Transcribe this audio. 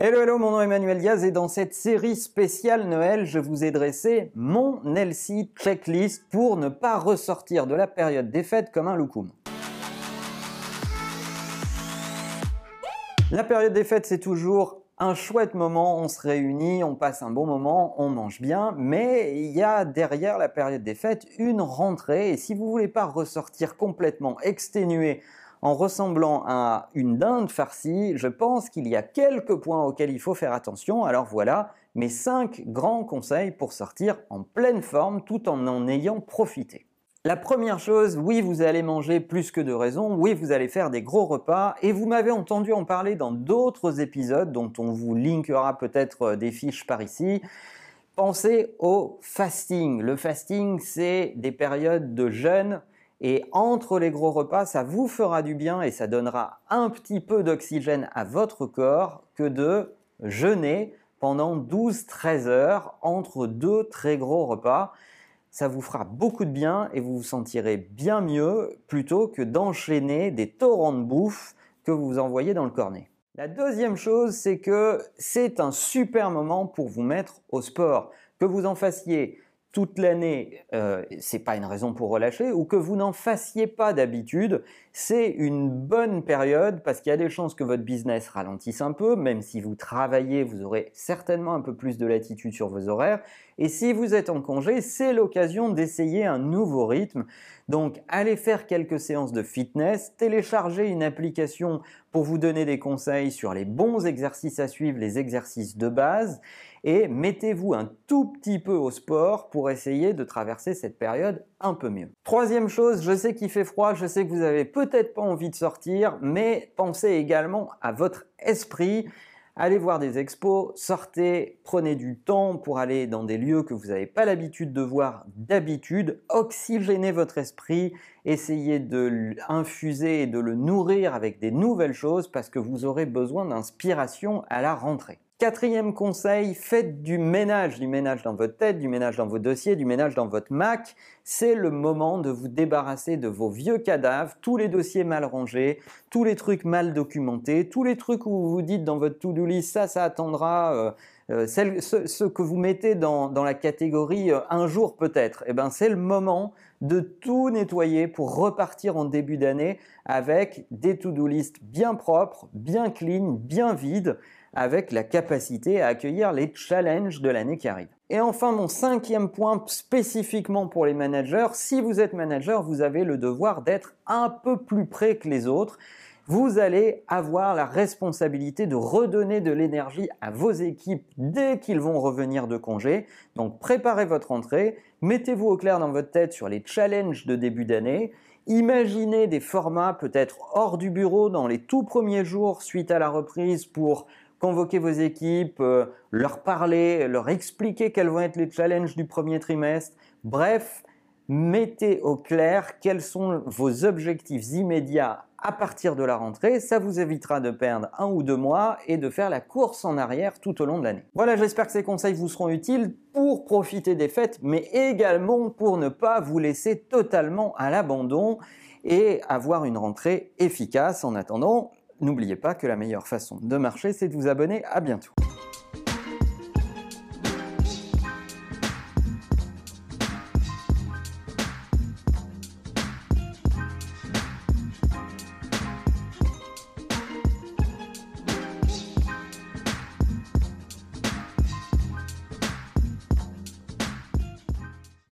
Hello, hello, mon nom est Emmanuel Diaz et dans cette série spéciale Noël, je vous ai dressé mon LC checklist pour ne pas ressortir de la période des fêtes comme un loukoum. La période des fêtes, c'est toujours un chouette moment, on se réunit, on passe un bon moment, on mange bien, mais il y a derrière la période des fêtes une rentrée et si vous voulez pas ressortir complètement exténué en ressemblant à une dinde farcie, je pense qu'il y a quelques points auxquels il faut faire attention. Alors voilà mes 5 grands conseils pour sortir en pleine forme tout en en ayant profité. La première chose, oui, vous allez manger plus que de raison, oui, vous allez faire des gros repas, et vous m'avez entendu en parler dans d'autres épisodes dont on vous linkera peut-être euh, des fiches par ici. Pensez au fasting. Le fasting, c'est des périodes de jeûne et entre les gros repas, ça vous fera du bien et ça donnera un petit peu d'oxygène à votre corps que de jeûner pendant 12-13 heures entre deux très gros repas. Ça vous fera beaucoup de bien et vous vous sentirez bien mieux plutôt que d'enchaîner des torrents de bouffe que vous envoyez dans le cornet. La deuxième chose, c'est que c'est un super moment pour vous mettre au sport. Que vous en fassiez toute l'année, euh, c'est pas une raison pour relâcher, ou que vous n'en fassiez pas d'habitude, c'est une bonne période parce qu'il y a des chances que votre business ralentisse un peu, même si vous travaillez, vous aurez certainement un peu plus de latitude sur vos horaires. Et si vous êtes en congé, c'est l'occasion d'essayer un nouveau rythme. Donc allez faire quelques séances de fitness, téléchargez une application pour vous donner des conseils sur les bons exercices à suivre, les exercices de base, et mettez-vous un tout petit peu au sport pour essayer de traverser cette période un peu mieux. Troisième chose, je sais qu'il fait froid, je sais que vous avez peut-être pas envie de sortir, mais pensez également à votre esprit. Allez voir des expos, sortez, prenez du temps pour aller dans des lieux que vous n'avez pas l'habitude de voir d'habitude, oxygénez votre esprit, essayez de l'infuser et de le nourrir avec des nouvelles choses parce que vous aurez besoin d'inspiration à la rentrée. Quatrième conseil, faites du ménage, du ménage dans votre tête, du ménage dans vos dossiers, du ménage dans votre Mac. C'est le moment de vous débarrasser de vos vieux cadavres, tous les dossiers mal rangés, tous les trucs mal documentés, tous les trucs où vous vous dites dans votre to-do list, ça, ça attendra. Euh, euh, ce, que vous mettez dans, la catégorie euh, un jour peut-être, eh ben c'est le moment de tout nettoyer pour repartir en début d'année avec des to-do list bien propres, bien clean, bien vides avec la capacité à accueillir les challenges de l'année qui arrive. Et enfin, mon cinquième point spécifiquement pour les managers, si vous êtes manager, vous avez le devoir d'être un peu plus près que les autres. Vous allez avoir la responsabilité de redonner de l'énergie à vos équipes dès qu'ils vont revenir de congé. Donc préparez votre entrée, mettez-vous au clair dans votre tête sur les challenges de début d'année, imaginez des formats peut-être hors du bureau dans les tout premiers jours suite à la reprise pour convoquer vos équipes, euh, leur parler, leur expliquer quels vont être les challenges du premier trimestre. Bref, mettez au clair quels sont vos objectifs immédiats à partir de la rentrée. Ça vous évitera de perdre un ou deux mois et de faire la course en arrière tout au long de l'année. Voilà, j'espère que ces conseils vous seront utiles pour profiter des fêtes, mais également pour ne pas vous laisser totalement à l'abandon et avoir une rentrée efficace. En attendant, N'oubliez pas que la meilleure façon de marcher, c'est de vous abonner. À bientôt.